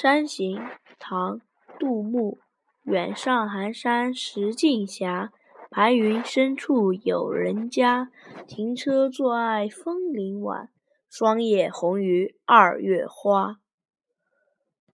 山行唐杜牧远上寒山石径斜白云深处有人家。停车坐爱枫林晚霜叶红于二月花。